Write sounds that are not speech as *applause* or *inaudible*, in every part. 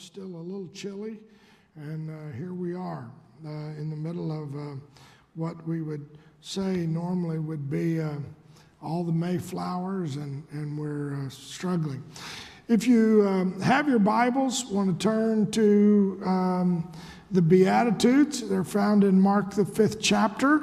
still a little chilly, and uh, here we are uh, in the middle of uh, what we would say normally would be uh, all the Mayflowers, and, and we're uh, struggling. If you um, have your Bibles, want to turn to um, the Beatitudes, they're found in Mark, the fifth chapter.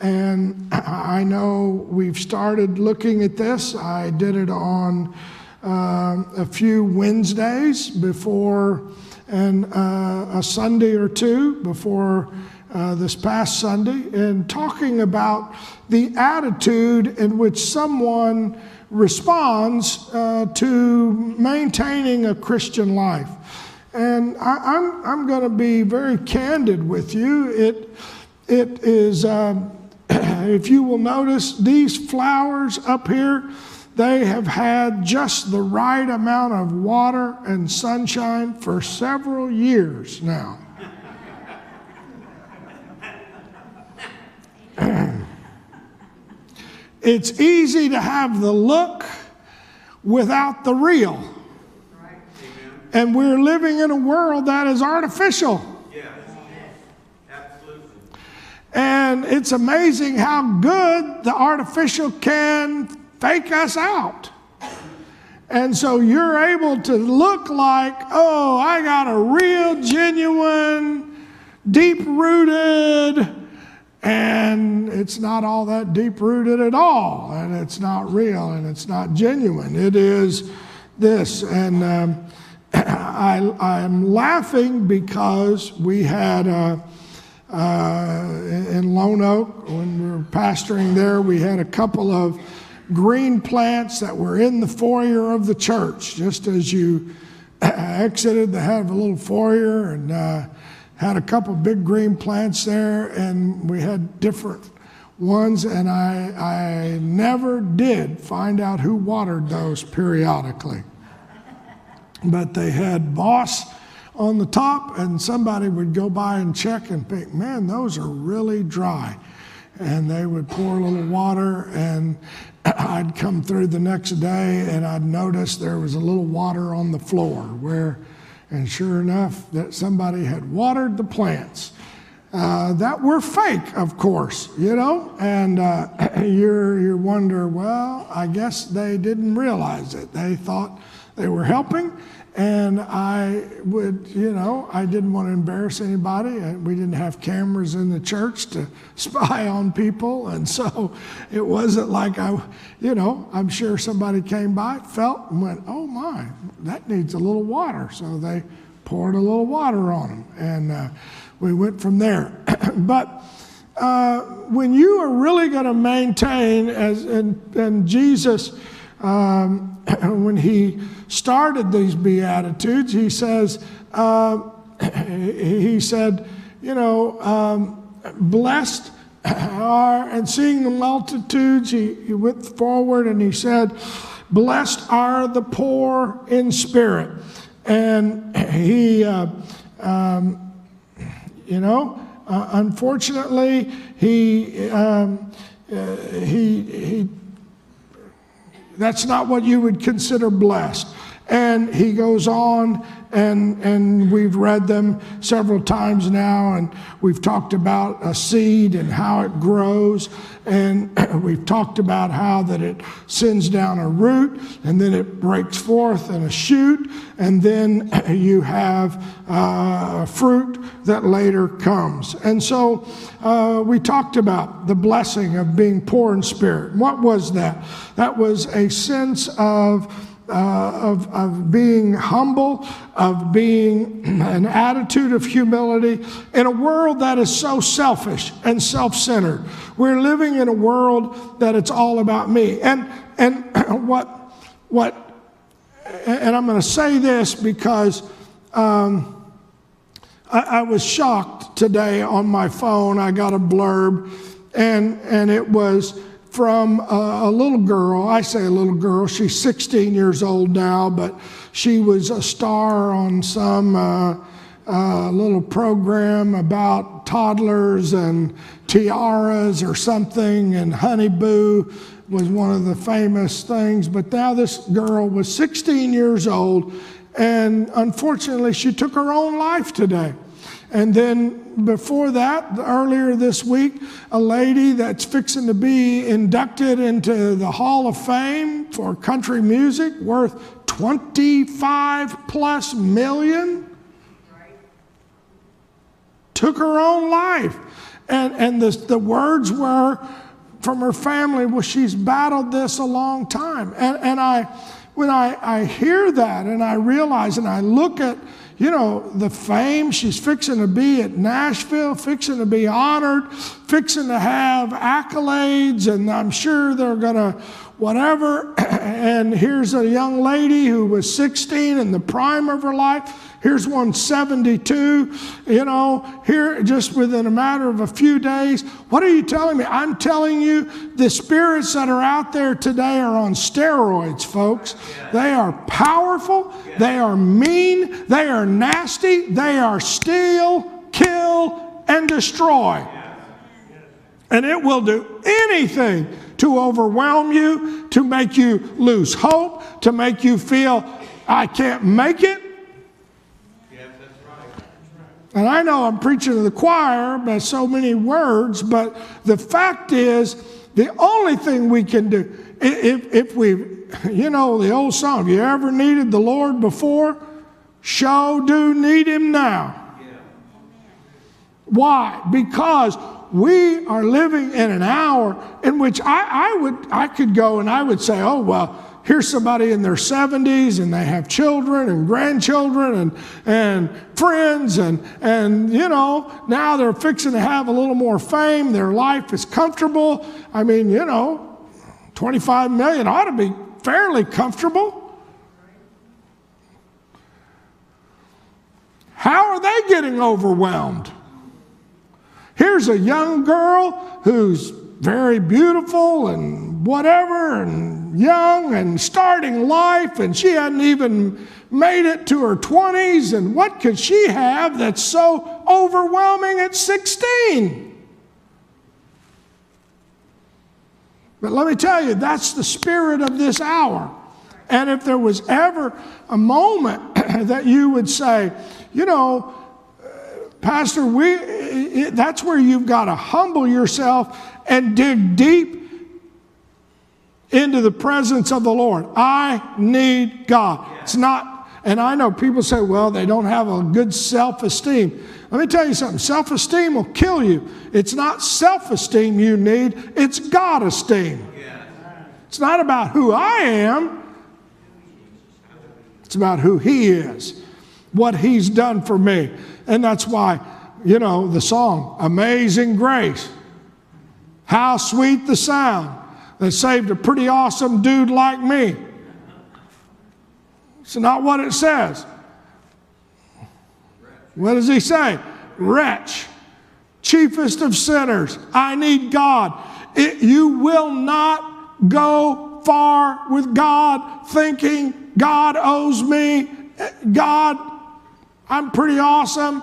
And *clears throat* I know we've started looking at this. I did it on uh, a few Wednesdays before, and uh, a Sunday or two before uh, this past Sunday, and talking about the attitude in which someone responds uh, to maintaining a Christian life. And I, am I'm, I'm going to be very candid with you. It, it is, um, *clears throat* if you will notice, these flowers up here they have had just the right amount of water and sunshine for several years now. *clears throat* it's easy to have the look without the real. And we're living in a world that is artificial. And it's amazing how good the artificial can fake us out. And so you're able to look like, oh, I got a real, genuine, deep rooted, and it's not all that deep rooted at all. And it's not real and it's not genuine. It is this. And um, *clears throat* I, I'm laughing because we had. Uh, uh, in Lone Oak, when we were pastoring there, we had a couple of green plants that were in the foyer of the church. Just as you *laughs* exited, they had a little foyer and uh, had a couple big green plants there, and we had different ones. And I, I never did find out who watered those periodically. But they had moss on the top, and somebody would go by and check and think, man, those are really dry and they would pour a little water and *clears throat* I'd come through the next day and I'd notice there was a little water on the floor where, and sure enough, that somebody had watered the plants. Uh, that were fake, of course, you know, and uh, *clears throat* you you wonder, well, I guess they didn't realize it. They thought they were helping, and I would, you know, I didn't want to embarrass anybody. We didn't have cameras in the church to *laughs* spy on people. And so it wasn't like I, you know, I'm sure somebody came by, felt, and went, oh my, that needs a little water. So they poured a little water on them. And uh, we went from there. *clears throat* but uh, when you are really going to maintain, as and, and Jesus, um, *laughs* when he started these Beatitudes, he says, uh, *clears throat* he said, you know, um, blessed *clears throat* are, and seeing the multitudes, he, he went forward and he said, blessed are the poor in spirit. And *clears throat* he, uh, um, you know, uh, unfortunately, he, um, uh, he, he that's not what you would consider blessed. And he goes on, and, and we've read them several times now, and we've talked about a seed and how it grows, and *clears throat* we've talked about how that it sends down a root, and then it breaks forth in a shoot, and then *clears throat* you have uh, fruit that later comes. And so uh, we talked about the blessing of being poor in spirit. What was that? That was a sense of uh, of, of being humble, of being *clears throat* an attitude of humility in a world that is so selfish and self centered. We're living in a world that it's all about me. And, and *clears throat* what, what, and I'm going to say this because um, I, I was shocked today on my phone. I got a blurb, and, and it was, from a, a, little girl. I say a little girl, she's 16 years old now, but she was a star on some uh, uh, little program about toddlers and tiaras or something, and Honey Boo was one of the famous things. But now this girl was 16 years old, and unfortunately, she took her own life today. And then before that, earlier this week, a lady that's fixing to be inducted into the Hall of Fame for country music worth 25 plus million took her own life. And, and the, the words were from her family, well, she's battled this a long time. And, and I, when I, I hear that and I realize and I look at, you know, the fame she's fixing to be at Nashville, fixing to be honored, fixing to have accolades, and I'm sure they're going to whatever. *clears throat* and here's a young lady who was 16 in the prime of her life Here's one 72, you know, here just within a matter of a few days. What are you telling me? I'm telling you, the spirits that are out there today are on steroids, folks. They are powerful, they are mean, they are nasty, they are steal, kill, and destroy. And it will do anything to overwhelm you, to make you lose hope, to make you feel, I can't make it. And I know I'm preaching to the choir by so many words, but the fact is, the only thing we can do, if, if we, you know, the old song, you ever needed the Lord before? Show do need him now. Why? Because we are living in an hour in which I, I would I could go and I would say, oh well, here's somebody in their 70s and they have children and grandchildren and, and friends and, and you know now they're fixing to have a little more fame. Their life is comfortable. I mean you know 25 million ought to be fairly comfortable. How are they getting overwhelmed here's a young girl who's very beautiful and whatever and young and starting life, and she hadn't even made it to her 20s. And what could she have that's so overwhelming at 16? But let me tell you, that's the spirit of this hour. And if there was ever a moment *clears throat* that you would say, you know, Pastor, we, that's where you've got to humble yourself and dig deep into the presence of the Lord. I need God. It's not, and I know people say, well, they don't have a good self esteem. Let me tell you something self esteem will kill you. It's not self esteem you need, it's God esteem. It's not about who I am, it's about who He is, what He's done for me. And that's why, you know, the song, Amazing Grace. How sweet the sound that saved a pretty awesome dude like me. It's not what it says. What does he say? Wretch, chiefest of sinners, I need God. It, you will not go far with God thinking God owes me. God, I'm pretty awesome.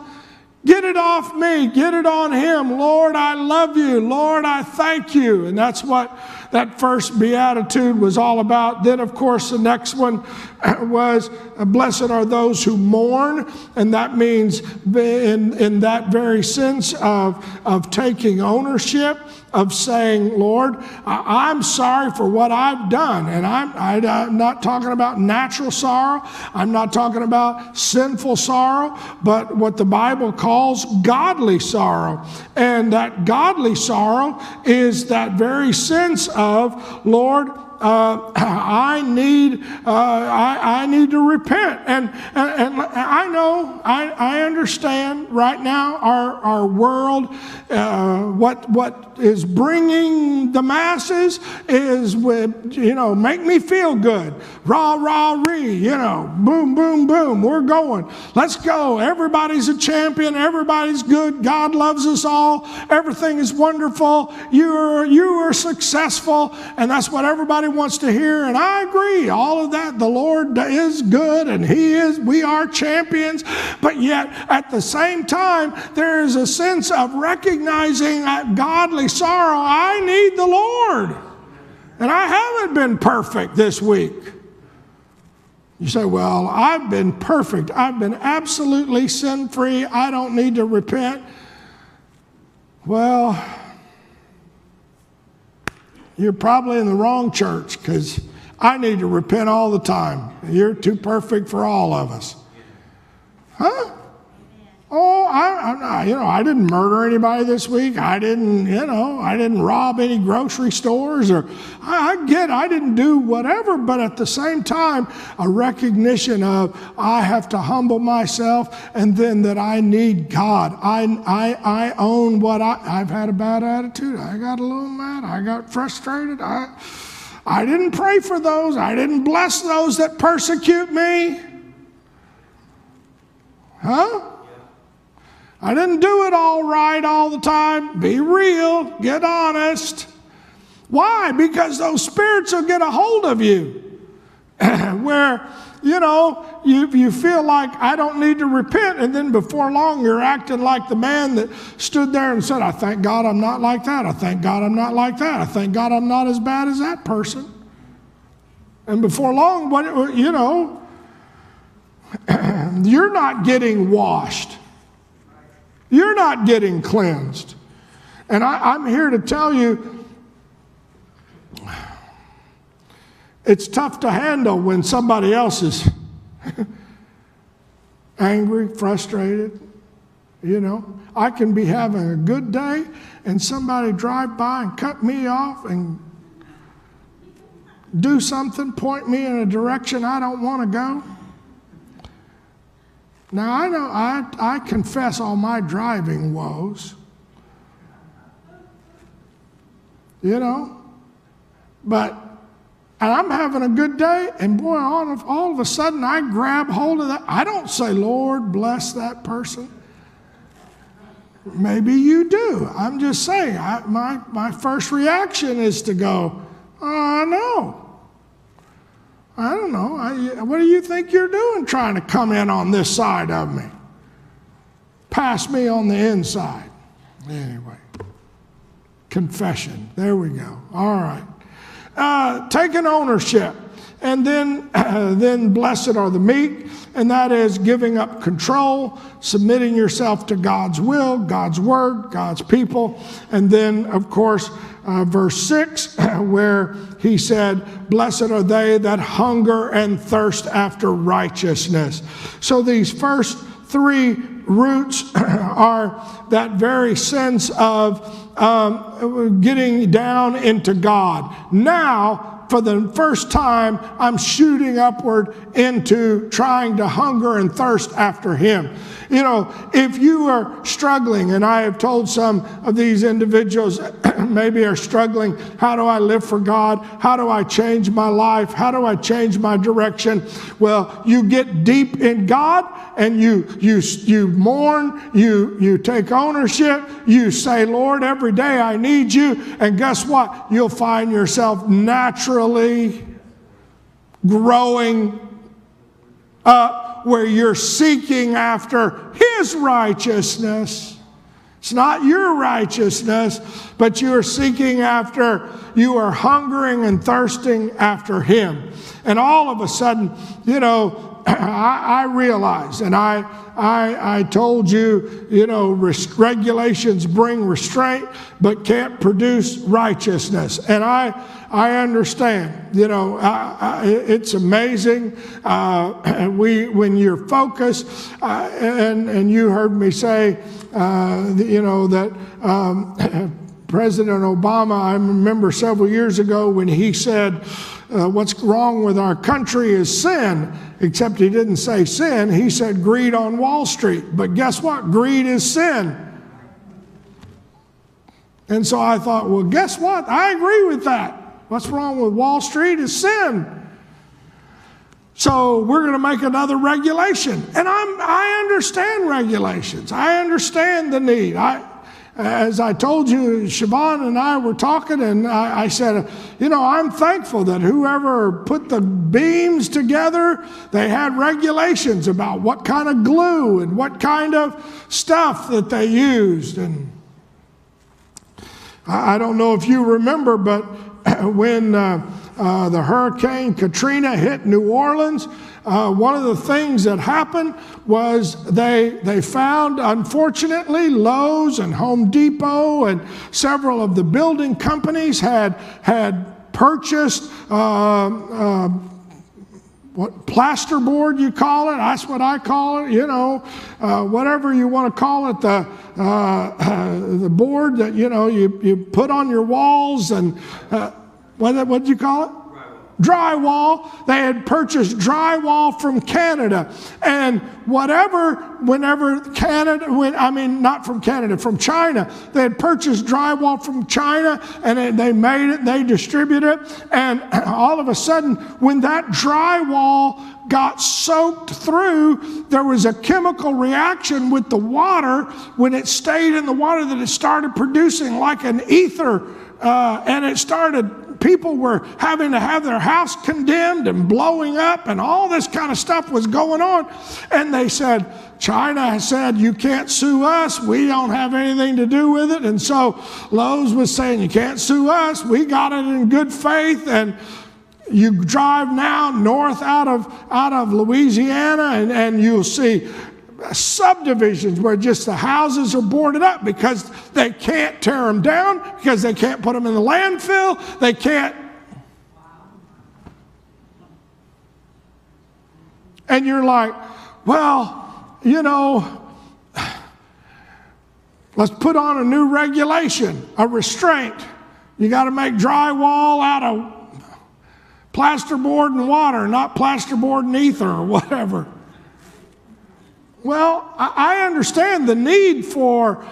Get it off me. Get it on him. Lord, I love you. Lord, I thank you. And that's what that first beatitude was all about. Then, of course, the next one *clears throat* was uh, blessed are those who mourn, and that means in, in that very sense of, of taking ownership of saying, Lord, I'm sorry for what I've done. And I'm, uh, I'm not talking about natural sorrow, I'm not talking about sinful sorrow, but what the Bible calls godly sorrow. And that godly sorrow is that very sense of, Lord, uh, *clears throat* I need uh, I, I, need to repent. And, and, and I know, I, I, understand right now our, our world, uh, what, what is bringing the masses is, with, you know, make me feel good. Rah, rah, ree, you know, boom, boom, boom, we're going. Let's go. Everybody's a champion. Everybody's good. God loves us all. Everything is wonderful. You are, you are successful. And that's what everybody wants to hear. And I agree. All of that, the Lord is good and He is, we are champions. But yet, at the same time, there is a sense of recognizing godly sorrow, I need the Lord. And I haven't been perfect this week. You say, Well, I've been perfect. I've been absolutely sin free. I don't need to repent. Well, you're probably in the wrong church because I need to repent all the time. You're too perfect for all of us. Huh? Oh, I, I, you know, I didn't murder anybody this week. I didn't, you know, I didn't rob any grocery stores, or I, I get, I didn't do whatever. But at the same time, a recognition of I have to humble myself, and then that I need God. I, I, I own what I. I've had a bad attitude. I got a little mad. I got frustrated. I, I didn't pray for those. I didn't bless those that persecute me. Huh? I didn't do it all right all the time. Be real, get honest. Why? Because those spirits will get a hold of you. *laughs* Where, you know, you, you feel like I don't need to repent, and then before long you're acting like the man that stood there and said, I thank God I'm not like that. I thank God I'm not like that. I thank God I'm not as bad as that person. And before long, what you know, *clears throat* you're not getting washed. You're not getting cleansed. And I, am here to tell you it's tough to handle when somebody else is *laughs* angry, frustrated. You know, I can be having a good day and somebody drive by and cut me off and do something, point me in a direction I don't want to go. Now, I know I, I confess all my driving woes. You know? But, and I'm having a good day, and boy, all of, all of a sudden I grab hold of that. I don't say, Lord, bless that person. Maybe you do. I'm just saying, I, my, my first reaction is to go, oh, no. I don't know. I, what do you think you're doing trying to come in on this side of me? Pass me on the inside. Anyway, confession. There we go. All right. Uh, taking ownership. And then, *clears throat* then blessed are the meek, and that is giving up control, submitting yourself to God's will, God's word, God's people. And then, of course, uh, verse 6, *clears throat* where he said, Blessed are they that hunger and thirst after righteousness. So these first three roots *clears throat* are that very sense of um, getting down into God. Now, for the first time, I'm shooting upward into trying to hunger and thirst after Him. You know, if you are struggling, and I have told some of these individuals *clears throat* maybe are struggling, how do I live for God? How do I change my life? How do I change my direction? Well, you get deep in God and you you you mourn, you you take ownership, you say, Lord, every day I need you, and guess what? You'll find yourself naturally growing up where you're seeking after His righteousness. It's not your righteousness, but you are seeking after, you are hungering and thirsting after Him. And all of a sudden, you know, I, I realize, and I, I, I told you, you know, regulations bring restraint, but can't produce righteousness. And I, I understand. You know, I, I, it's amazing. Uh, *clears throat* we, when you're focused, uh, and and you heard me say, uh, you know, that. Um, *clears throat* President Obama, I remember several years ago when he said, uh, What's wrong with our country is sin, except he didn't say sin, he said greed on Wall Street. But guess what? Greed is sin. And so I thought, Well, guess what? I agree with that. What's wrong with Wall Street is sin. So we're going to make another regulation. And I'm, I understand regulations. I understand the need. I, as I told you, Siobhan and I were talking, and I, I, said, you know, I'm thankful that whoever put the beams together, they had regulations about what kind of glue and what kind of stuff that they used. And I, I don't know if you remember, but *clears throat* when uh, uh, the Hurricane Katrina hit New Orleans, uh, one of the things that happened was they, they found, unfortunately, Lowe's and Home Depot and several of the building companies had, had purchased. Uh, uh, what plasterboard you call it that's what i call it you know uh, whatever you want to call it the uh, *laughs* the board that you know you, you put on your walls and uh, what what did you call it drywall. They had purchased drywall from Canada. And whatever, whenever Canada, when, I mean, not from Canada, from China, they had purchased drywall from China and they made it, they distributed it. And *clears throat* all of a sudden, when that drywall got soaked through, there was a chemical reaction with the water when it stayed in the water that it started producing like an ether. Uh, and it started people were having to have their house condemned and blowing up, and all this kind of stuff was going on. And they said, China said, You can't sue us. We don't have anything to do with it. And so Lowe's was saying, You can't sue us. We got it in good faith. And you drive now north out of, out of Louisiana, and, and you'll see subdivisions where just the houses are boarded up because they can't tear them down, because they can't put them in the landfill, they can't. And you're like, well, you know, let's put on a new regulation, a restraint. You got to make drywall out of plasterboard and water, not plasterboard and ether or whatever. Well, I understand the need for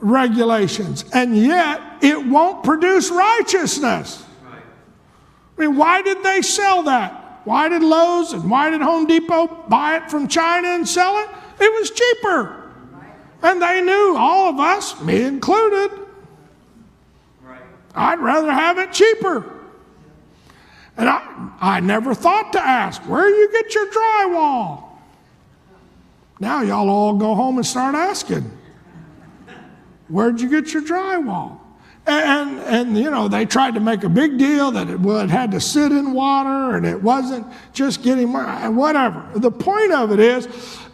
regulations, and yet it won't produce righteousness. I mean, why did they sell that? Why did Lowe's and why did Home Depot buy it from China and sell it? It was cheaper. And they knew, all of us, me included, I'd rather have it cheaper. And I, I never thought to ask, where do you get your drywall? Now y'all all go home and start asking, where'd you get your drywall? And, and, you know, they tried to make a big deal that it, well, it had to sit in water and it wasn't just getting, whatever. The point of it is,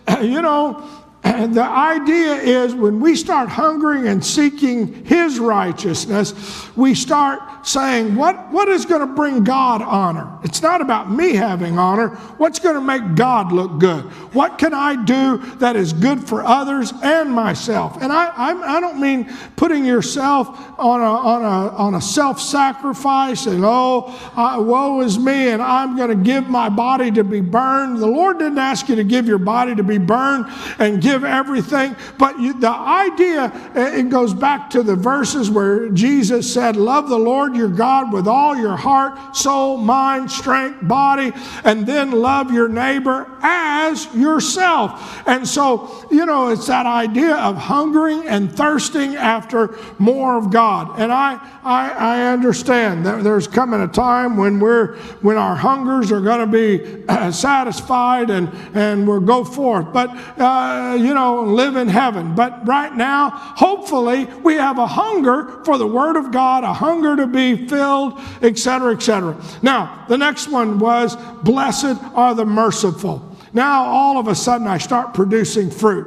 *clears throat* you know, the idea is when we start hungering and seeking His righteousness, we start saying, What, what is going to bring God honor? It's not about me having honor. What's going to make God look good? What can I do that is good for others and myself? And I, I, I don't mean putting yourself on a, on a, on a self sacrifice and, oh, uh, woe is me, and I'm going to give my body to be burned. The Lord didn't ask you to give your body to be burned and give give everything. But you, the idea, it goes back to the verses where Jesus said, Love the Lord your God with all your heart, soul, mind, strength, body, and then love your neighbor as yourself. And so, you know, it's that idea of hungering and thirsting after more of God. And I, I, I understand that there's coming a time when we're when our hungers are going to be uh, satisfied and and we'll go forth. But uh, you know, live in heaven. But right now, hopefully, we have a hunger for the Word of God, a hunger to be filled, etc., etc. Now, the next one was, Blessed are the merciful. Now, all of a sudden, I start producing fruit.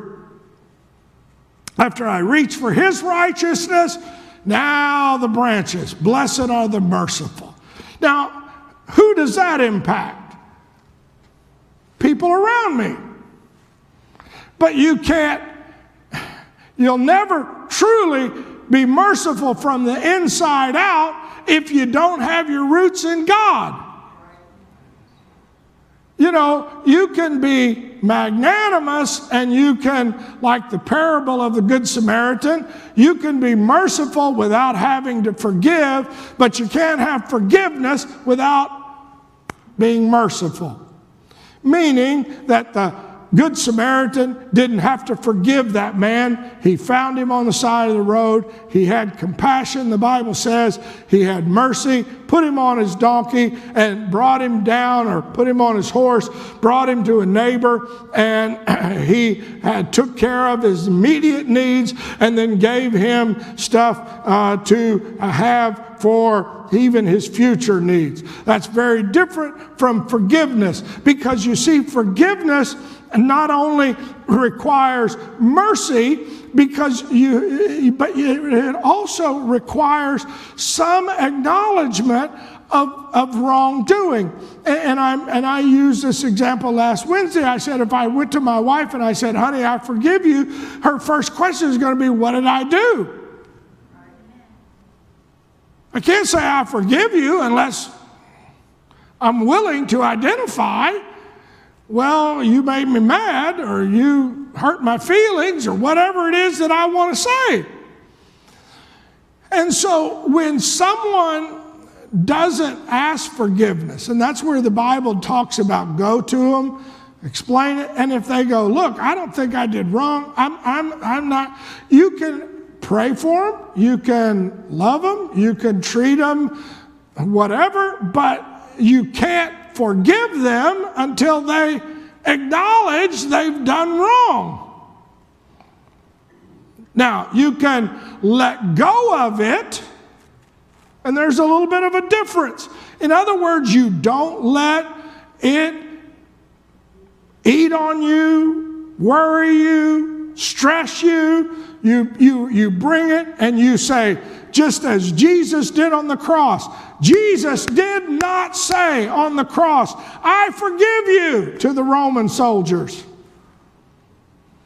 After I reach for His righteousness, now the branches. Blessed are the merciful. Now, who does that impact? People around me. But you can't, you'll never truly be merciful from the inside out if you don't have your roots in God. You know, you can be magnanimous and you can, like the parable of the Good Samaritan, you can be merciful without having to forgive, but you can't have forgiveness without being merciful. Meaning that the Good Samaritan didn't have to forgive that man. He found him on the side of the road. He had compassion, the Bible says. He had mercy, put him on his donkey and brought him down or put him on his horse, brought him to a neighbor, and *clears throat* he had, took care of his immediate needs and then gave him stuff uh, to have for even his future needs. That's very different from forgiveness because you see, forgiveness not only requires mercy, because you, but it also requires some acknowledgement of, of wrongdoing. And, and, and I used this example last Wednesday. I said, if I went to my wife and I said, honey, I forgive you, her first question is going to be, what did I do? I can't say I forgive you unless I'm willing to identify, well, you made me mad or you hurt my feelings or whatever it is that I want to say. And so when someone doesn't ask forgiveness, and that's where the Bible talks about go to them, explain it, and if they go, look, I don't think I did wrong, I'm, I'm, I'm not, you can pray for them, you can love them, you can treat them, whatever, but you can't forgive them until they acknowledge they've done wrong. Now, you can let go of it, and there's a little bit of a difference. In other words, you don't let it eat on you, worry you, stress you, you, you, you bring it and you say, just as Jesus did on the cross. Jesus did not say on the cross, I forgive you to the Roman soldiers.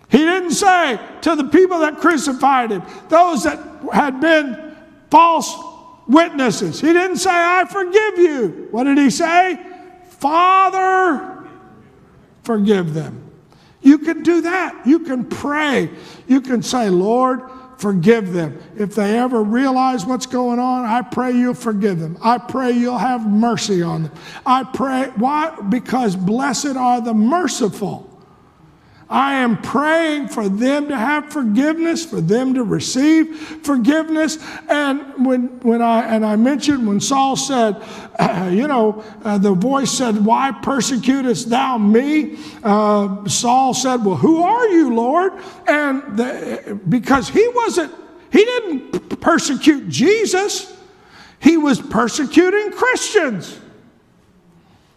He didn't say to the people that crucified him, those that had been false witnesses. He didn't say, I forgive you. What did he say? Father, forgive them. You can do that. You can pray. You can say, Lord, forgive them. If they ever realize what's going on, I pray you'll forgive them. I pray you'll have mercy on them. I pray, why? Because blessed are the merciful. I am praying for them to have forgiveness, for them to receive forgiveness. And when, when I and I mentioned when Saul said, uh, *clears throat* you know, uh, the voice said, "Why persecutest thou me?" Uh, Saul said, "Well, who are you, Lord?" And the, because he wasn't, he didn't persecute Jesus. He was persecuting Christians.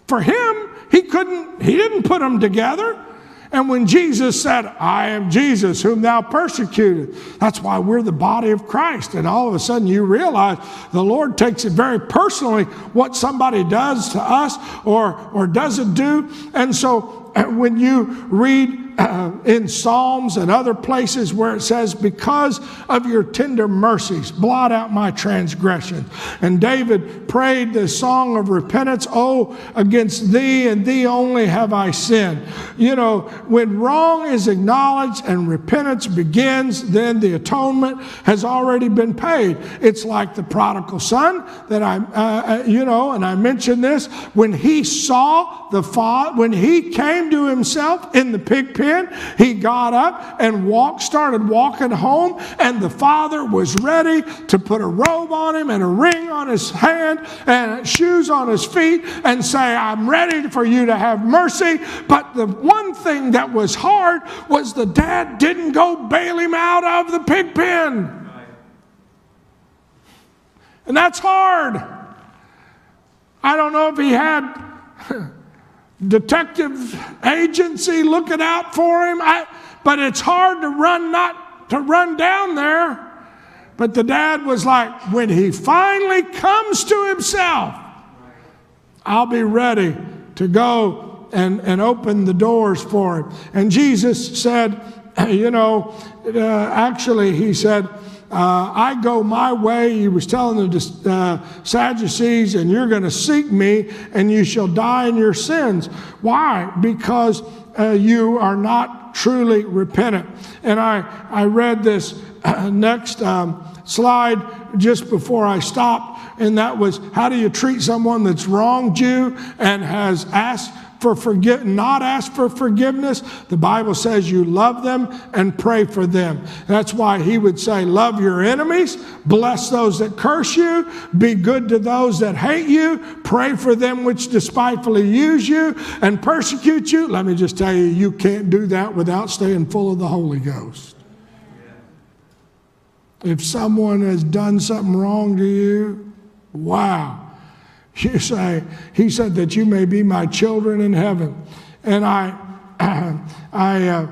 For him, he couldn't. He didn't put them together. And when Jesus said, I am Jesus, whom thou persecuted, that's why we're the body of Christ. And all of a sudden you realize the Lord takes it very personally what somebody does to us or, or doesn't do. And so when you read uh, in Psalms and other places where it says, Because of your tender mercies, blot out my transgressions. And David prayed the song of repentance, Oh, against thee and thee only have I sinned. You know, when wrong is acknowledged and repentance begins, then the atonement has already been paid. It's like the prodigal son that I, uh, uh you know, and I mentioned this, when he saw the father, when he came to himself in the pig pen. He got up and walked, started walking home, and the father was ready to put a robe on him and a ring on his hand and shoes on his feet and say, I'm ready for you to have mercy. But the one thing that was hard was the dad didn't go bail him out of the pig pen. And that's hard. I don't know if he had *laughs* detective agency looking out for him. I, but it's hard to run not to run down there. But the dad was like, when he finally comes to himself, I'll be ready to go and, and open the doors for him. And Jesus said, *clears throat* you know, uh, actually, he said, uh, I go my way. He was telling the uh, Sadducees, and you're going to seek me, and you shall die in your sins. Why? Because uh, you are not truly repentant. And I, I read this uh, next um, slide just before I stopped, and that was how do you treat someone that's wronged you and has asked for forgive, not ask for forgiveness. The Bible says you love them and pray for them. That's why he would say, Love your enemies, bless those that curse you, be good to those that hate you, pray for them which despitefully use you and persecute you. Let me just tell you, you can't do that without staying full of the Holy Ghost. If someone has done something wrong to you, Wow. You say, He said that you may be my children in heaven. And I, *clears throat* I, uh,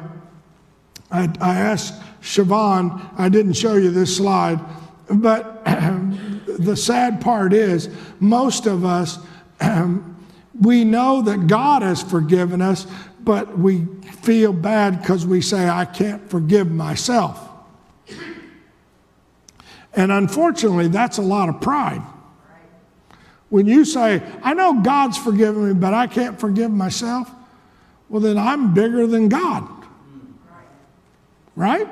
I, I asked Siobhan, I didn't show you this slide, but *clears throat* the sad part is most of us, *clears throat* we know that God has forgiven us, but we feel bad because we say, I can't forgive myself. And unfortunately, that's a lot of pride. When you say, I know God's forgiven me, but I can't forgive myself, well, then I'm bigger than God. Right?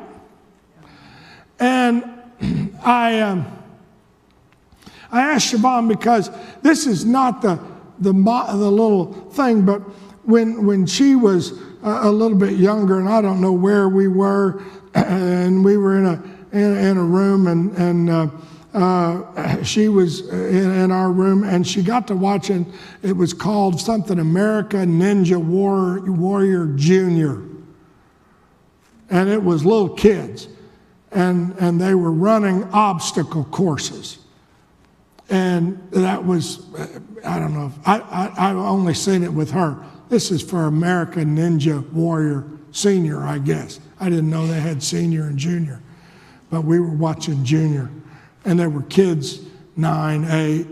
And *clears throat* I, um, I asked Siobhan because this is not the, the, the little thing, but when, when she was a, a little bit younger, and I don't know where we were, *clears throat* and we were in a, in, in a room, and, and uh, uh, she was in, in, our room, and she got to watching. It was called something America Ninja War, Warrior Junior, and it was little kids, and and they were running obstacle courses, and that was I don't know. I, I I've only seen it with her. This is for America Ninja Warrior Senior, I guess. I didn't know they had senior and junior, but we were watching junior and there were kids, nine, eight,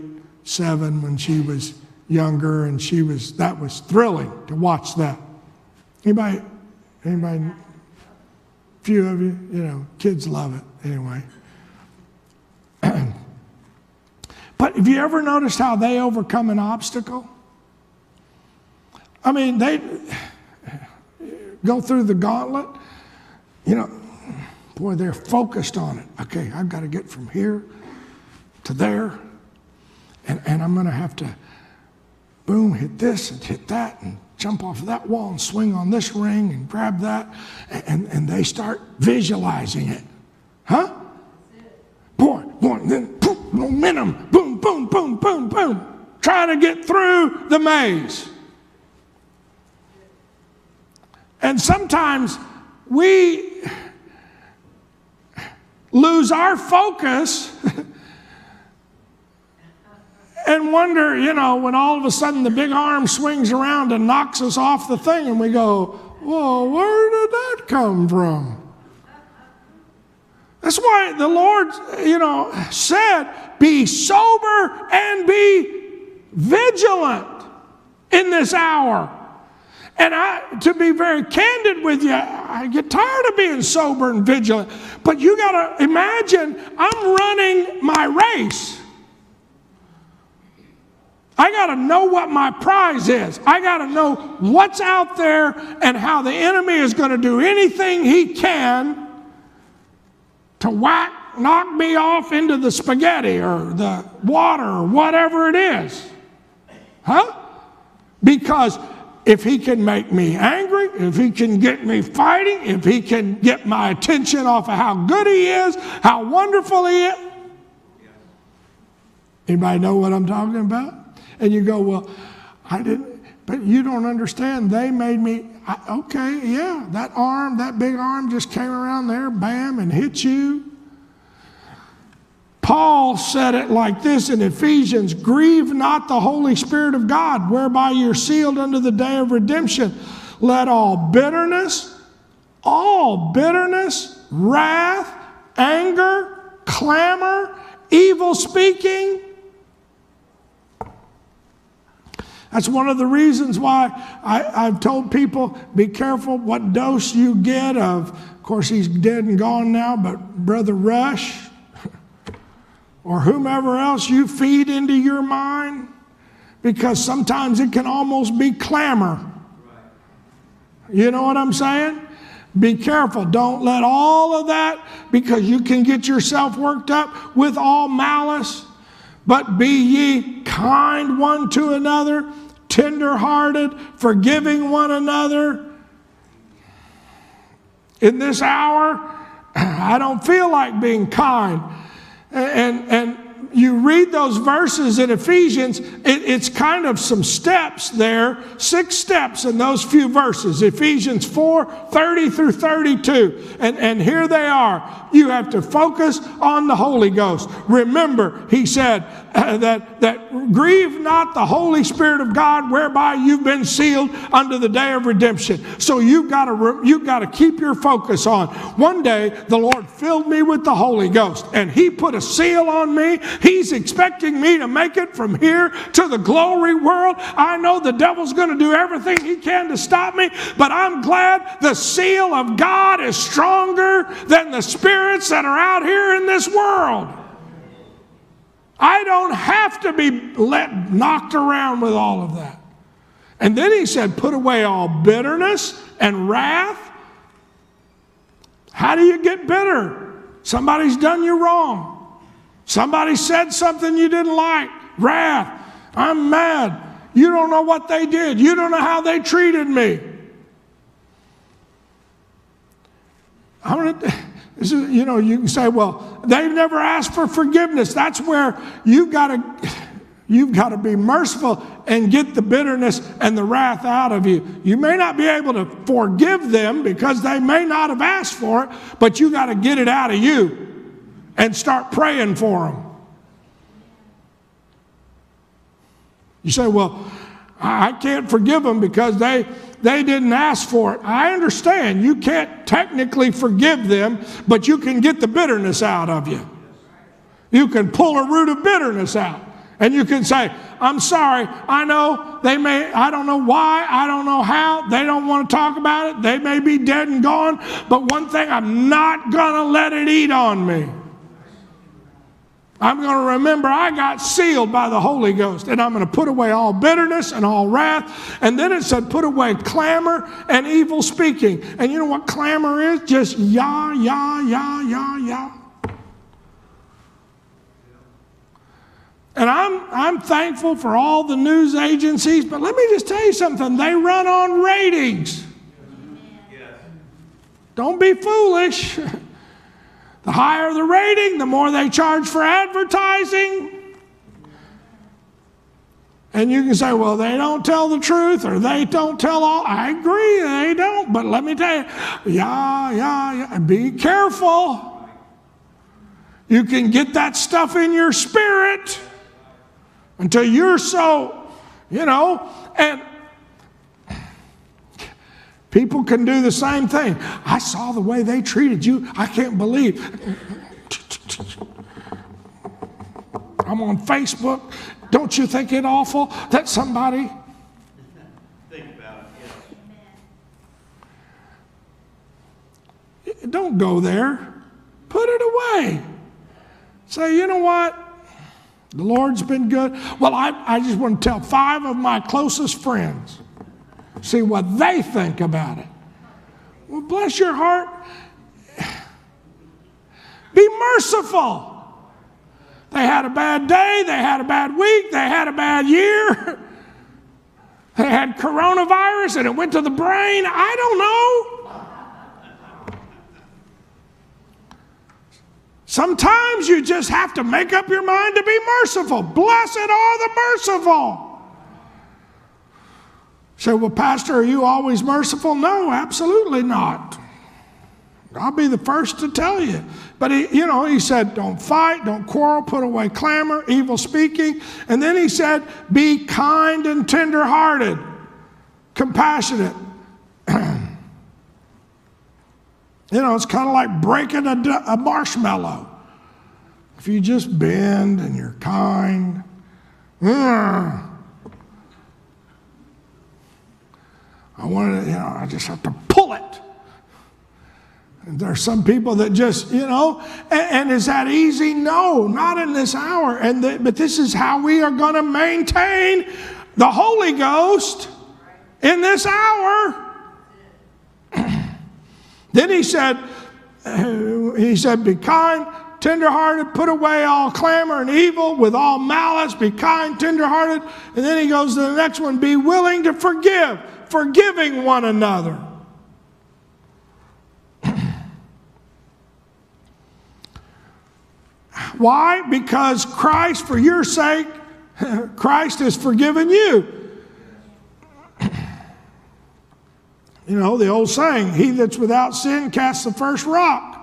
seven, when she was younger, and she was, that was thrilling to watch that. Anybody, anybody, few of you, you know, kids love it anyway. *clears throat* but have you ever noticed how they overcome an obstacle? I mean, they go through the gauntlet, you know, Boy, they're focused on it. Okay, I've got to get from here to there, and, and I'm going to have to boom, hit this and hit that, and jump off of that wall and swing on this ring and grab that, and, and they start visualizing it. Huh? Boy, boy, then poof, momentum, boom, boom, boom, boom, boom, trying to get through the maze. And sometimes we lose our focus *laughs* and wonder, you know, when all of a sudden the big arm swings around and knocks us off the thing, and we go, Whoa, where did that come from? That's why the Lord, you know, said, Be sober and be vigilant in this hour. And I, to be very candid with you, I get tired of being sober and vigilant. But you got to imagine I'm running my race. I got to know what my prize is. I got to know what's out there and how the enemy is going to do anything he can to whack, knock me off into the spaghetti or the water or whatever it is. Huh? Because if he can make me angry, if he can get me fighting, if he can get my attention off of how good he is, how wonderful he is. Anybody know what I'm talking about? And you go, well, I didn't, but you don't understand. They made me, I, okay, yeah, that arm, that big arm just came around there, bam, and hit you. Paul said it like this in Ephesians Grieve not the Holy Spirit of God, whereby you're sealed unto the day of redemption. Let all bitterness, all bitterness, wrath, anger, clamor, evil speaking. That's one of the reasons why I, have told people be careful what dose you get of. Of course, he's dead and gone now, but Brother Rush or whomever else you feed into your mind because sometimes it can almost be clamor. You know what I'm saying? Be careful. Don't let all of that, because you can get yourself worked up with all malice. But be ye kind one to another, tenderhearted, forgiving one another. In this hour, *clears throat* I don't feel like being kind. And, and you read those verses in Ephesians, it, it's kind of some steps there, six steps in those few verses. Ephesians 4 30 through 32. And, and here they are. You have to focus on the Holy Ghost. Remember, he said uh, that, that grieve not the Holy Spirit of God, whereby you've been sealed unto the day of redemption. So you've got to, you've got to keep your focus on. One day, the Lord filled me with the Holy Ghost, and he put a seal on me. He's expecting me to make it from here to the glory world. I know the devil's going to do everything he can to stop me, but I'm glad the seal of God is stronger than the spirits that are out here in this world. I don't have to be let knocked around with all of that. And then he said, put away all bitterness and wrath. How do you get bitter? Somebody's done you wrong. Somebody said something you didn't like. Wrath. I'm mad. You don't know what they did. You don't know how they treated me. I'm gonna, *laughs* is, you know, you can say, well, they've never asked for forgiveness. That's where *laughs* you've got to you've got to be merciful and get the bitterness and the wrath out of you. You may not be able to forgive them because they may not have asked for it, but you got to get it out of you and start praying for them. You say, well, I can't forgive them because they, they didn't ask for it. I understand. You can't technically forgive them, but you can get the bitterness out of you. You can pull a root of bitterness out. And you can say, I'm sorry, I know they may, I don't know why, I don't know how, they don't want to talk about it, they may be dead and gone, but one thing, I'm not going to let it eat on me. I'm going to remember I got sealed by the Holy Ghost, and I'm going to put away all bitterness and all wrath. And then it said, put away clamor and evil speaking. And you know what clamor is? Just yah, yah, yah, yah, yah. And I'm, I'm thankful for all the news agencies, but let me just tell you something. They run on ratings. Don't be foolish. *laughs* The higher the rating, the more they charge for advertising. And you can say, well, they don't tell the truth or they don't tell all. I agree, they don't. But let me tell you, yeah, yeah, yeah. Be careful. You can get that stuff in your spirit until you're so, you know, and People can do the same thing. I saw the way they treated you. I can't believe. I'm on Facebook. Don't you think it awful that somebody think about it? Don't go there. Put it away. Say, you know what? The Lord's been good. Well, I, I just want to tell five of my closest friends see what they think about it. Well, bless your heart. Be merciful. They had a bad day, they had a bad week, they had a bad year. *laughs* They had coronavirus and it went to the brain. I don't know. Sometimes you just have to make up your mind to be merciful. Blessed are the merciful. Say, well, Pastor, are you always merciful? No, absolutely not. I'll be the first to tell you. But he, you know, he said, don't fight, don't quarrel, put away clamor, evil speaking. And then he said, be kind and tenderhearted, compassionate. *clears throat* you know, it's kind of like breaking a, a marshmallow. If you just bend and you're kind, mm, I wanted to, you know, I just have to pull it. And there are some people that just, you know, and, and is that easy? No, not in this hour. And the, but this is how we are going to maintain the Holy Ghost in this hour. *clears throat* then he said, *clears throat* he said, be kind, tenderhearted, put away all clamor and evil with all malice, be kind, tenderhearted. And then he goes to the next one, be willing to forgive forgiving one another. *clears throat* Why? Because Christ, for your sake, *laughs* Christ has forgiven you. *clears throat* You know, the old saying, he that's without sin casts the first rock.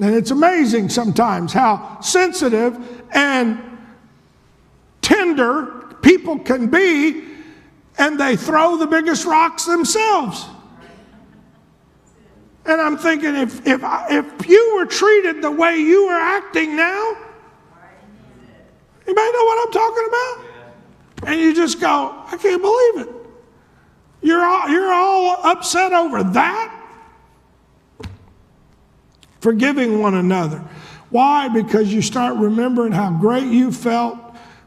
And it's amazing sometimes how sensitive and tender people can be, and they throw the biggest rocks themselves. And I'm thinking, if, if, if you were treated the way you are acting now, anybody know what I'm talking about? And you just go, I can't believe it. You're all, you're all upset over that? Forgiving one another. Why? Because you start remembering how great you felt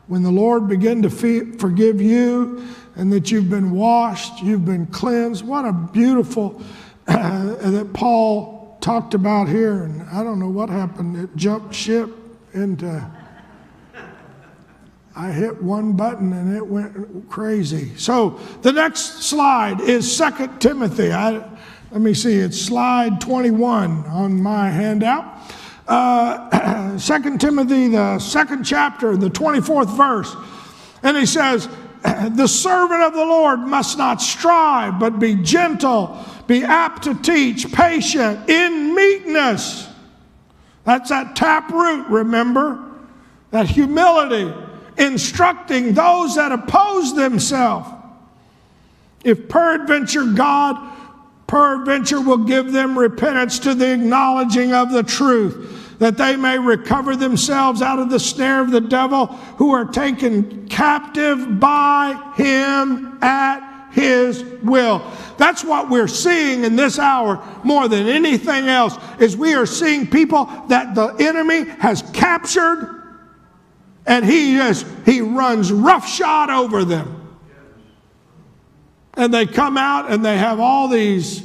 when the Lord began to forgive you and that you've been washed, you've been cleansed. What a beautiful *clears throat* uh, that Paul talked about here. And I don't know what happened. It jumped ship into. I hit one button and it went crazy. So the next slide is Second Timothy. I, let me see, it's slide 21 on my handout. Uh, *clears throat* Timothy, the second chapter, the 24th verse. And he says, *clears throat* The servant of the Lord must not strive, but be gentle, be apt to teach, patient, in meekness. That's that taproot, remember? That humility instructing those that oppose themselves. If peradventure God, peradventure will give them repentance to the acknowledging of the truth, that they may recover themselves out of the snare of the devil, who are taken captive by him at his will. That's what we're seeing in this hour more than anything else is we are seeing people that the enemy has captured and he just he runs roughshod over them. And they come out and they have all these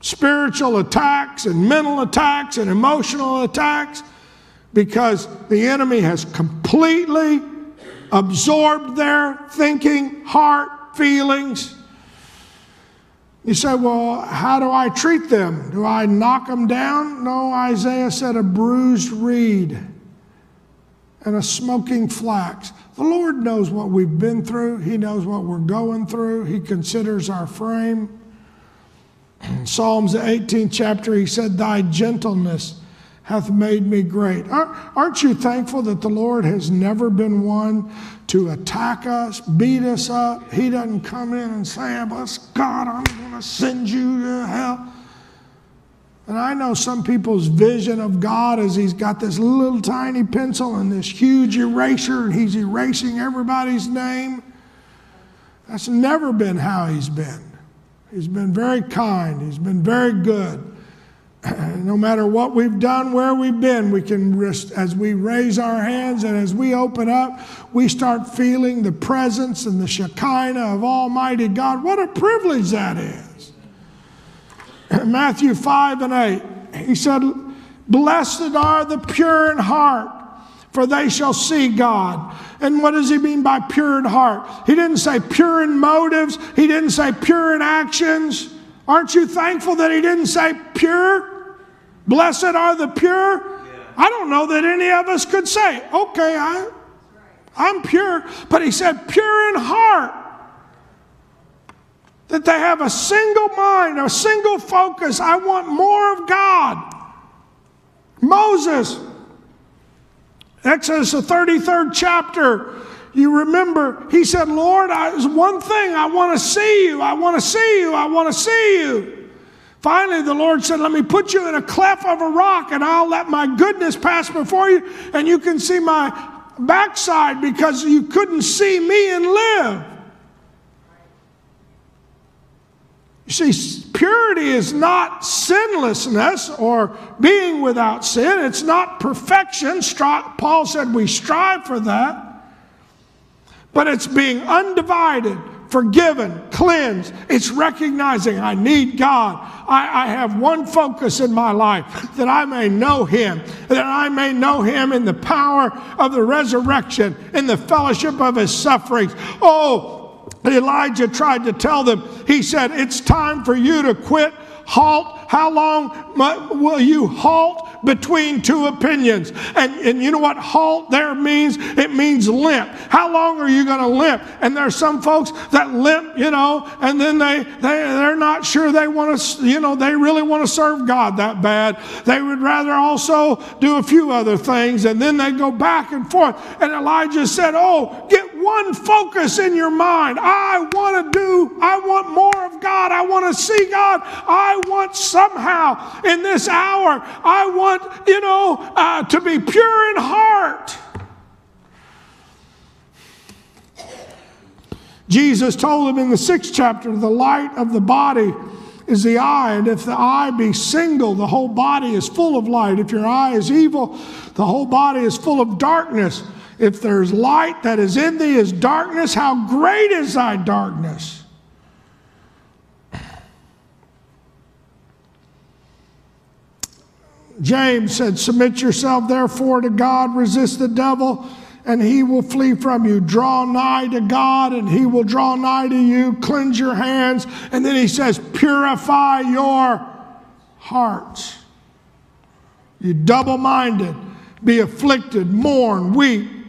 spiritual attacks and mental attacks and emotional attacks because the enemy has completely absorbed their thinking, heart, feelings you say, well, how do I treat them? Do I knock them down? No, Isaiah said a bruised reed and a smoking flax. The Lord knows what we've been through, He knows what we're going through, He considers our frame. Psalms, the 18th chapter, He said, Thy gentleness hath made me great. Aren't you thankful that the Lord has never been one to attack us, beat us up? He doesn't come in and say, Bless God, I'm going to send you to hell. And I know some people's vision of God is he's got this little tiny pencil and this huge eraser and he's erasing everybody's name. That's never been how he's been. He's been very kind, he's been very good. *clears throat* no matter what we've done, where we've been, we can, as we raise our hands and as we open up, we start feeling the presence and the Shekinah of Almighty God. What a privilege that is. *clears throat* Matthew 5 and 8, he said, Blessed are the pure in heart, for they shall see God. And what does he mean by pure in heart? He didn't say pure in motives, he didn't say pure in actions. Aren't you thankful that he didn't say pure? Blessed are the pure? I don't know that any of us could say, okay, I, I'm pure. But he said, pure in heart. That they have a single mind, a single focus. I want more of God. Moses, Exodus, the 33rd chapter, you remember, he said, Lord, there's one thing. I want to see you. I want to see you. I want to see you. Finally, the Lord said, Let me put you in a cleft of a rock, and I'll let my goodness pass before you, and you can see my backside because you couldn't see me and live. You see, purity is not sinlessness or being without sin. It's not perfection. Paul said we strive for that but it's being undivided, forgiven, cleansed. It's recognizing I need God. I, I, have one focus in my life *laughs* that I may know Him, that I may know Him in the power of the resurrection, in the fellowship of His sufferings. Oh, Elijah tried to tell them, he said, It's time for you to quit, halt, how long will you halt between two opinions? And, and you know what halt there means? It means limp. How long are you going to limp? And there's some folks that limp, you know, and then they, they, they're not sure they want to, you know, they really want to serve God that bad. They would rather also do a few other things, and then they go back and forth. And Elijah said, Oh, get one focus in your mind. I want to do, I want more of God. I want to see God. I want somehow in this hour, I want, you know, uh, to be pure in heart. Jesus told him in the sixth chapter, the light of the body is the eye, and if the eye be single, the whole body is full of light. If your eye is evil, the whole body is full of darkness. If there's light that is in thee is darkness, how great is thy darkness? James said, Submit yourself therefore to God, resist the devil, and he will flee from you. Draw nigh to God, and he will draw nigh to you. Cleanse your hands. And then he says, Purify your hearts. You double minded, be afflicted, mourn, weep.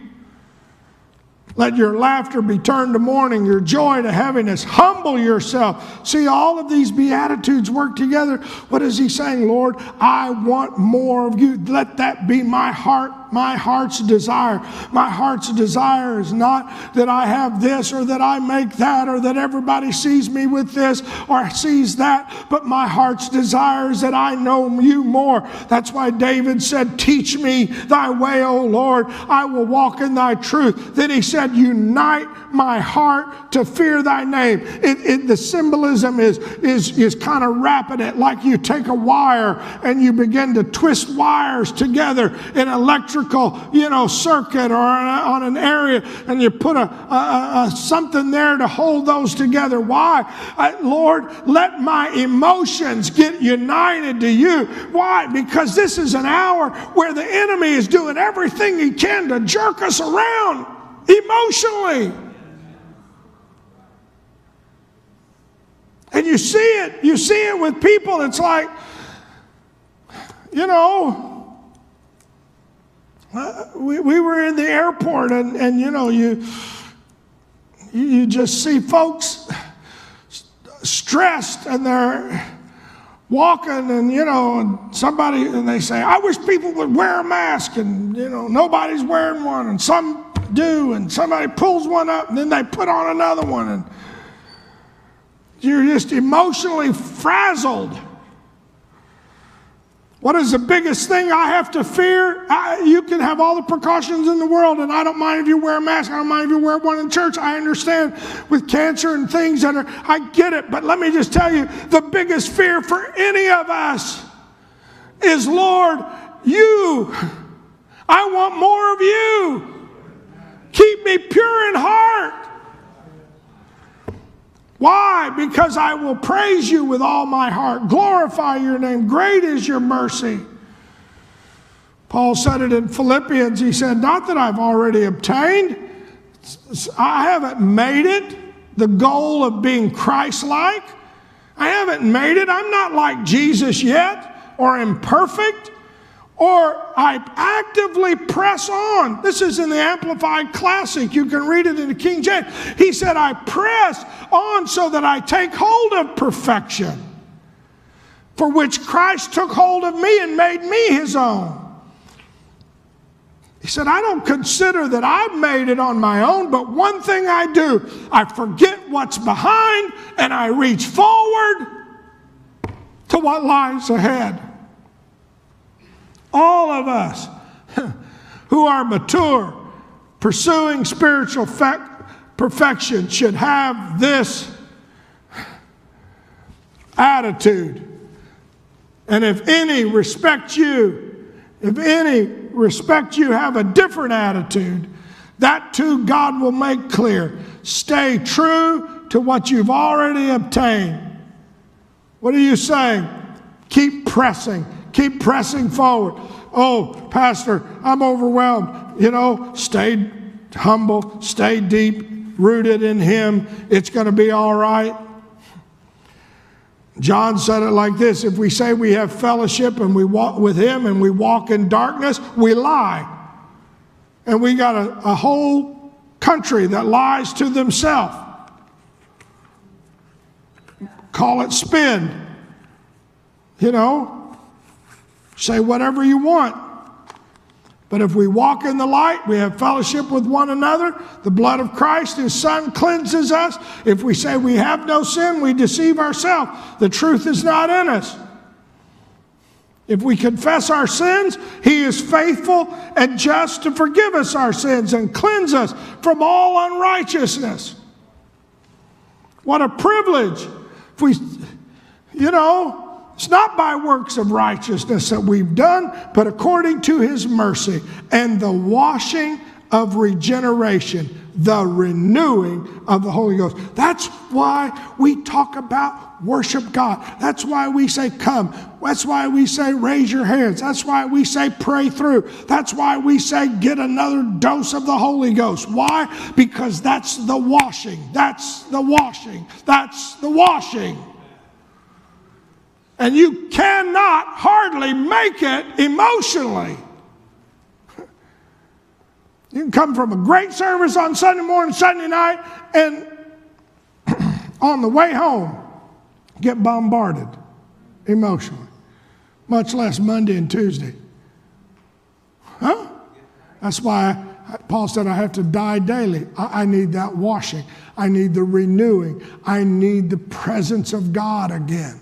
Let your laughter be turned to mourning, your joy to heaviness. Humble yourself. See, all of these Beatitudes work together. What is he saying, Lord? I want more of you. Let that be my heart my heart's desire. My heart's desire is not that I have this or that I make that or that everybody sees me with this or sees that, but my heart's desire is that I know you more. That's why David said, Teach me thy way, O Lord. I will walk in thy truth. Then he said, Unite my heart to fear thy name. It, it, the symbolism is, is, is kind of wrapping it like you take a wire and you begin to twist wires together in electric electrical, you know, circuit or on an area, and you put a, a, a, something there to hold those together. Why, I, Lord? Let my emotions get united to you. Why? Because this is an hour where the enemy is doing everything he can to jerk us around emotionally. And you see it, you see it with people. It's like, you know, uh, we, we were in the airport, and, and you know, you, you just see folks stressed and they're walking, and you know, and somebody, and they say, I wish people would wear a mask, and you know, nobody's wearing one, and some do, and somebody pulls one up, and then they put on another one, and you're just emotionally frazzled. What is the biggest thing I have to fear? I, you can have all the precautions in the world, and I don't mind if you wear a mask. I don't mind if you wear one in church. I understand with cancer and things that are, I get it. But let me just tell you the biggest fear for any of us is, Lord, you. I want more of you. Keep me pure in heart. Why? Because I will praise you with all my heart, glorify your name. Great is your mercy. Paul said it in Philippians. He said, Not that I've already obtained, I haven't made it the goal of being Christ like. I haven't made it. I'm not like Jesus yet or imperfect or I actively press on. This is in the Amplified Classic. You can read it in the King James. He said, I press on so that I take hold of perfection, for which Christ took hold of me and made me his own. He said, I don't consider that I've made it on my own, but one thing I do, I forget what's behind and I reach forward to what lies ahead all of us *laughs* who are mature, pursuing spiritual perfection, should have this attitude. And if any respect you, if any respect you have a different attitude, that too God will make clear. Stay true to what you've already obtained. What are you saying? Keep pressing Keep pressing forward. Oh, Pastor, I'm overwhelmed. You know, stay humble, stay deep, rooted in Him. It's going to be all right. John said it like this if we say we have fellowship and we walk with him and we walk in darkness, we lie. And we got a, a whole country that lies to themselves. Call it spin. You know, say whatever you want. But if we walk in the light, we have fellowship with one another. The blood of Christ, his son, cleanses us. If we say we have no sin, we deceive ourselves. The truth is not in us. If we confess our sins, he is faithful and just to forgive us our sins and cleanse us from all unrighteousness. What a privilege. If we, you know, it's not by works of righteousness that we've done, but according to his mercy and the washing of regeneration, the renewing of the Holy Ghost. That's why we talk about worship God. That's why we say come. That's why we say raise your hands. That's why we say pray through. That's why we say get another dose of the Holy Ghost. Why? Because that's the washing. That's the washing. That's the washing. And you cannot hardly make it emotionally. You can come from a great service on Sunday morning, Sunday night, and *clears throat* on the way home, get bombarded emotionally, much less Monday and Tuesday. Huh? That's why Paul said, I have to die daily. I, need that washing. I need the renewing. I need the presence of God again.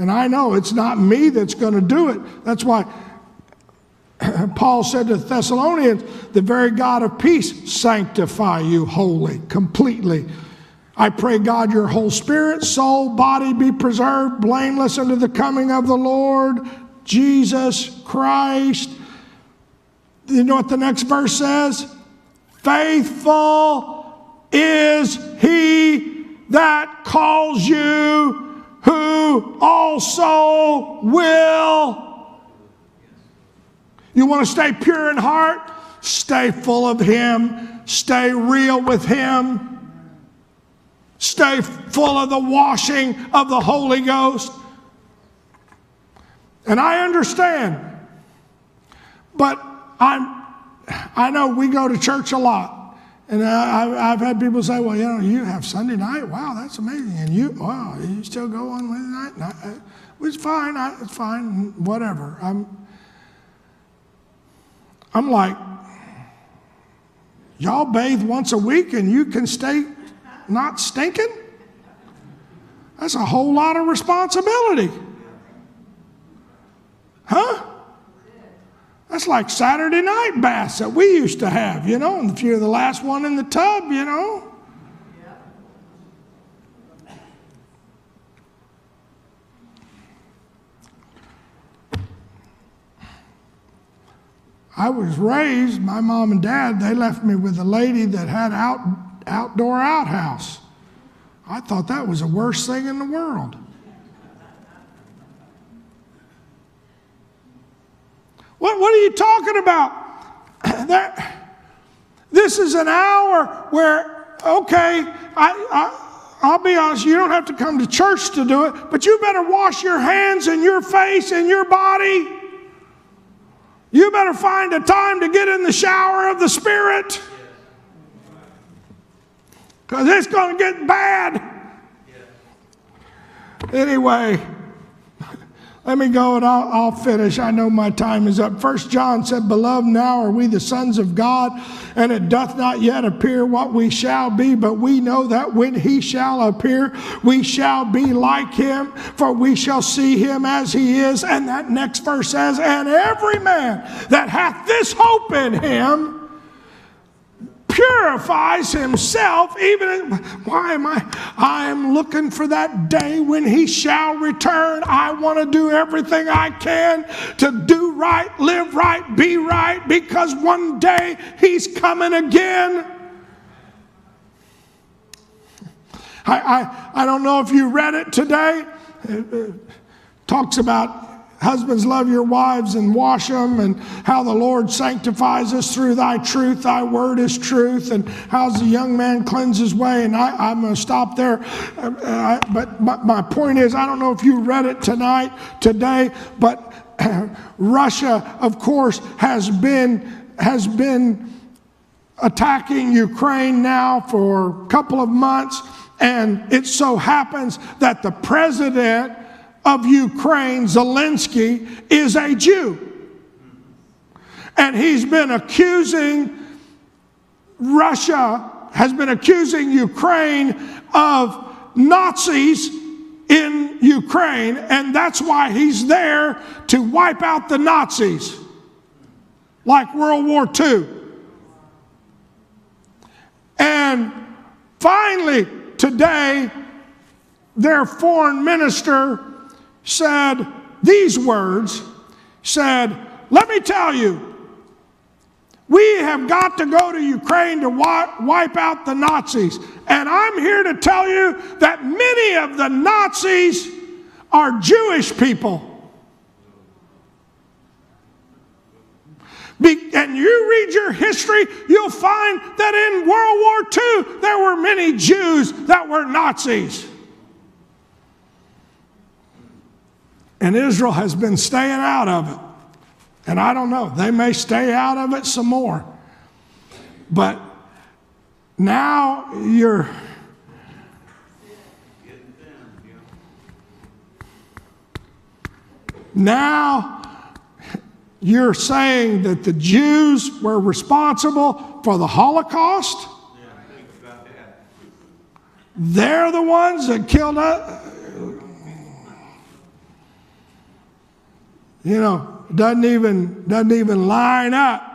And I know it's not me that's going to do it. That's why *clears throat* Paul said to Thessalonians, the very God of peace sanctify you wholly, completely. I pray, God, your whole spirit, soul, body be preserved, blameless unto the coming of the Lord Jesus Christ. You know what the next verse says? Faithful is he that calls you who also will. You want to stay pure in heart? Stay full of Him. Stay real with Him. Stay full of the washing of the Holy Ghost. And I understand, but I'm, I know we go to church a lot. And I, have had people say, well, you know, you have Sunday night. Wow, that's amazing. And you, wow, you still go on Wednesday night? I, uh, it's fine. I, it's fine. Whatever. I'm, I'm like, y'all bathe once a week and you can stay not stinking? That's a whole lot of responsibility. Huh? That's like Saturday night baths that we used to have, you know, and if you're the last one in the tub, you know. I was raised, my mom and dad, they left me with a lady that had out, outdoor outhouse. I thought that was the worst thing in the world. What, what are you talking about? *clears throat* That, this is an hour where, okay, I, I, I'll be honest, you don't have to come to church to do it, but you better wash your hands and your face and your body. You better find a time to get in the shower of the Spirit because it's going to get bad. Anyway. Let me go and I'll, I'll, finish. I know my time is up. First John said, Beloved, now are we the sons of God, and it doth not yet appear what we shall be, but we know that when he shall appear, we shall be like him, for we shall see him as he is. And that next verse says, And every man that hath this hope in him, purifies himself, even why am I? I am looking for that day when he shall return. I want to do everything I can to do right, live right, be right, because one day he's coming again. I, I, I don't know if you read it today. It, it talks about husbands love your wives and wash them, and how the Lord sanctifies us through thy truth. Thy word is truth, and how the young man cleanse his way. And I, am going to stop there. Uh, uh but my, my point is, I don't know if you read it tonight, today, but *clears throat* Russia, of course, has been has been attacking Ukraine now for a couple of months, and it so happens that the president of Ukraine, Zelensky, is a Jew. And he's been accusing Russia, has been accusing Ukraine of Nazis in Ukraine, and that's why he's there to wipe out the Nazis, like World War II. And finally, today, their foreign minister said these words said, Let me tell you, we have got to go to Ukraine to wipe out the Nazis. And I'm here to tell you that many of the Nazis are Jewish people. Be, and you read your history, you'll find that in World War II there were many Jews that were Nazis. And Israel has been staying out of it. And I don't know, they may stay out of it some more. But now you're. Now you're saying that the Jews were responsible for the Holocaust? They're the ones that killed us. You know, doesn't even doesn't even line up.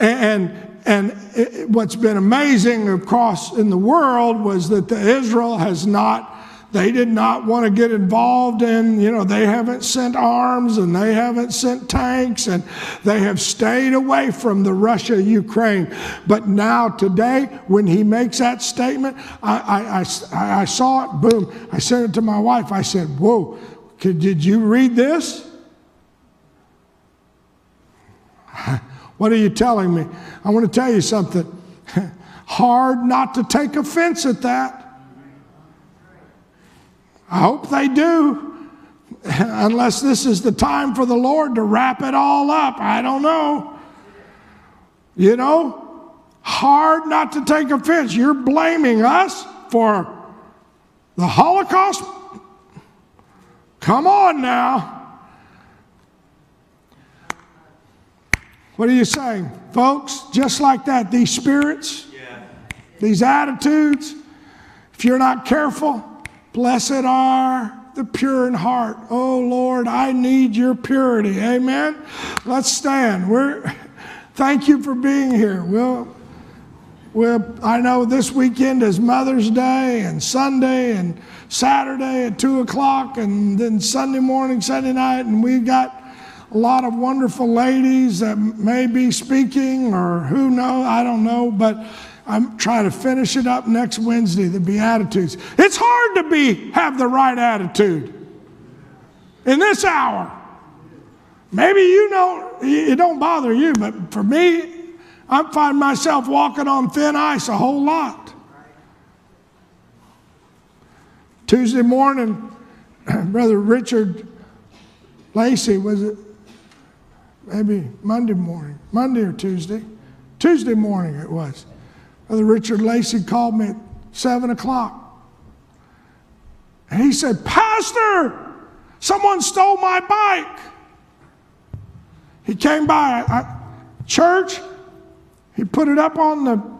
And and it, what's been amazing across in the world was that the Israel has not they did not want to get involved in, you know, they haven't sent arms and they haven't sent tanks and they have stayed away from the Russia Ukraine. But now, today, when he makes that statement, I, I, I, I saw it, boom, I sent it to my wife. I said, Whoa, did you read this? *laughs* What are you telling me? I want to tell you something. *laughs* Hard not to take offense at that. I hope they do, *laughs* unless this is the time for the Lord to wrap it all up. I don't know. You know, hard not to take offense. You're blaming us for the Holocaust? Come on now. What are you saying? Folks, just like that, these spirits, yeah. these attitudes, if you're not careful, blessed are the pure in heart. Oh Lord, I need your purity. Amen. Let's stand. We're thank you for being here. We'll, we'll I know this weekend is Mother's Day and Sunday and Saturday at two o'clock and then Sunday morning, Sunday night, and we got a lot of wonderful ladies that may be speaking, or who knows, I don't know, but I'm trying to finish it up next Wednesday, the Beatitudes. It's hard to be have the right attitude in this hour. Maybe you know it don't bother you, but for me, I find myself walking on thin ice a whole lot. Tuesday morning, *clears throat* Brother Richard Lacey was it maybe Monday morning, Monday or Tuesday. Tuesday morning it was. Brother Richard Lacey called me at 7 o'clock. And he said, Pastor, someone stole my bike. He came by I, church, he put it up on the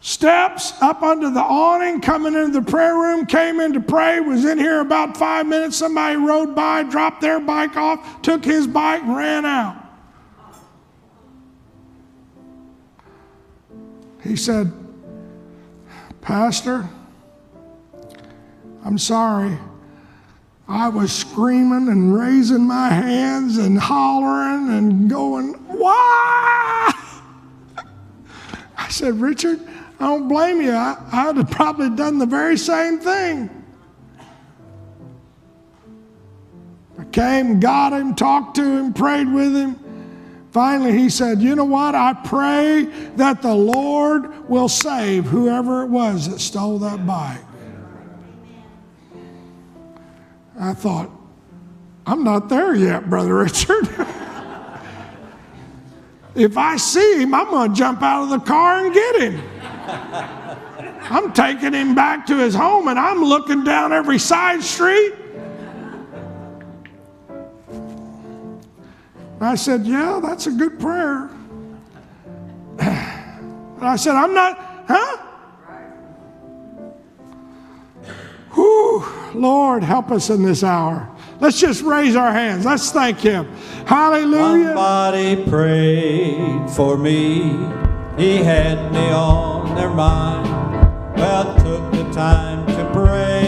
steps up under the awning, coming into the prayer room, came in to pray, was in here about five minutes. Somebody rode by, dropped their bike off, took his bike, ran out. He said, Pastor, I'm sorry. I was screaming and raising my hands and hollering and going, Why? I said, Richard, I don't blame you. I, I'd have probably done the very same thing. I came, got him, talked to him, prayed with him. Finally, he said, You know what? I pray that the Lord will save whoever it was that stole that bike. I thought, I'm not there yet, Brother *laughs* Richard. if I see him, I'm going to jump out of the car and get him. *laughs* I'm taking him back to his home and I'm looking down every side street. And I said, Yeah, that's a good prayer. And *sighs* I said, I'm not, huh? Whew, Lord, help us in this hour. Let's just raise our hands. Let's thank Him. Hallelujah. Somebody prayed for me. He had me on their mind. Well, took the time to pray